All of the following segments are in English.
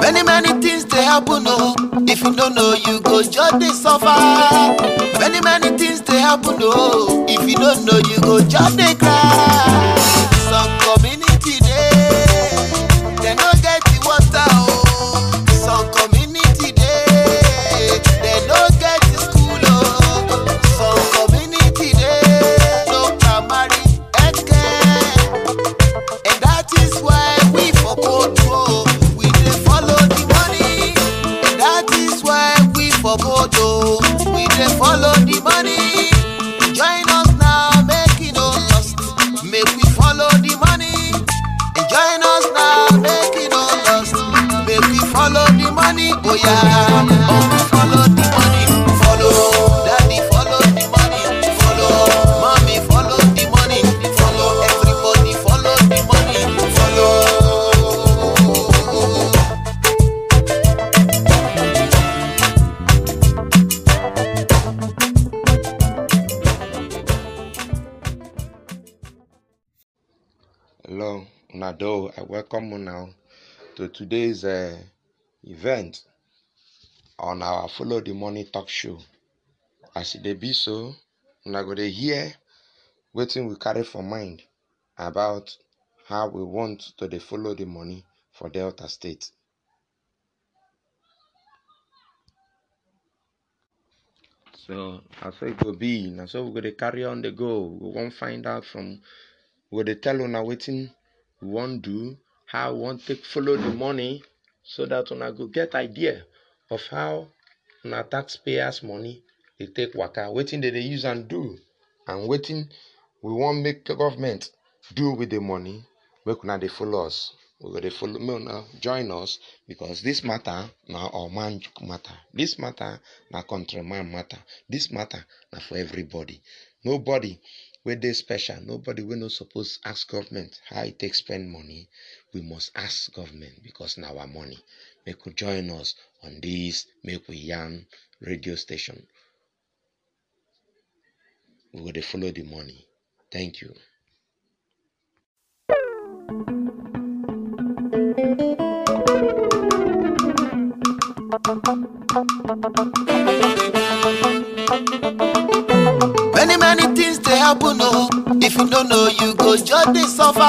Many many things dey happen oh. If you no know, you go just dey suffer. Many many things dey happen oh. If you no know, you go just dey cry. Hello, Nado. I welcome you now to today's uh, event on our Follow the Money talk show. As e be so, una go dey hear wetin we carry for mind about how we want to dey follow the money for Delta State. So na so e go be, na so we go dey carry on dey go. We wan find out from we go tell una wetin we wan do, how we wan take follow the money so that una go get idea of how una taxpayers money dey take waka, wetin dem dey use am do and wetin we wan make government do with the money, make una dey follow us. We go dey follow, make una join us because this matter na Omanjook matter. This matter na country man matter. This matter na for everybody. Nobody wey dey special, nobody wey no suppose ask government how e take spend money, we must ask government because na our money. Make you join us on this make we yarn radio station. We go dey follow the money. Thank you. Many happen oh. If you no know, you go just dey suffer.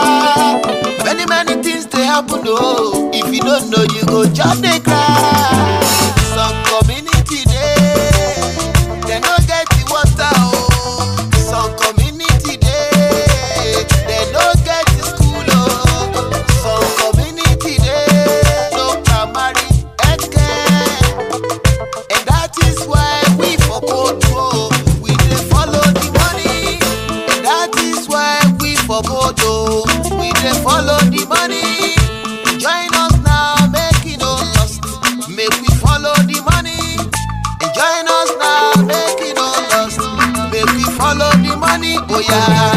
Many many things dey happen oh. If you no know, you go just dey cry. For Koto, we dey follow the money. Join us now, make it no lost. Make we follow the money. Join us now, make it no lost. Make we follow the money. Oh yeah,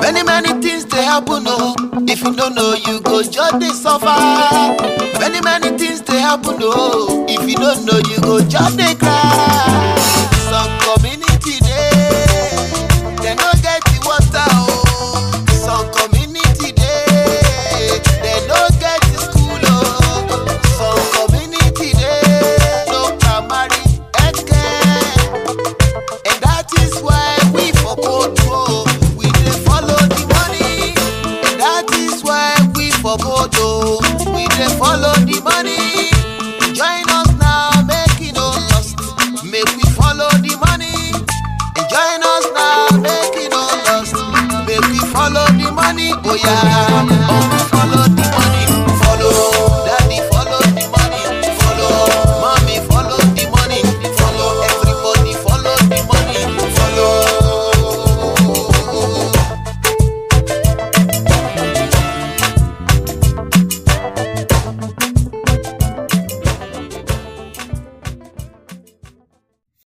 Many many things dey happen oh. If you no know, you go just dey suffer. Many many things dey happen oh. If you no know, you go just dey cry. Yeah. Oh.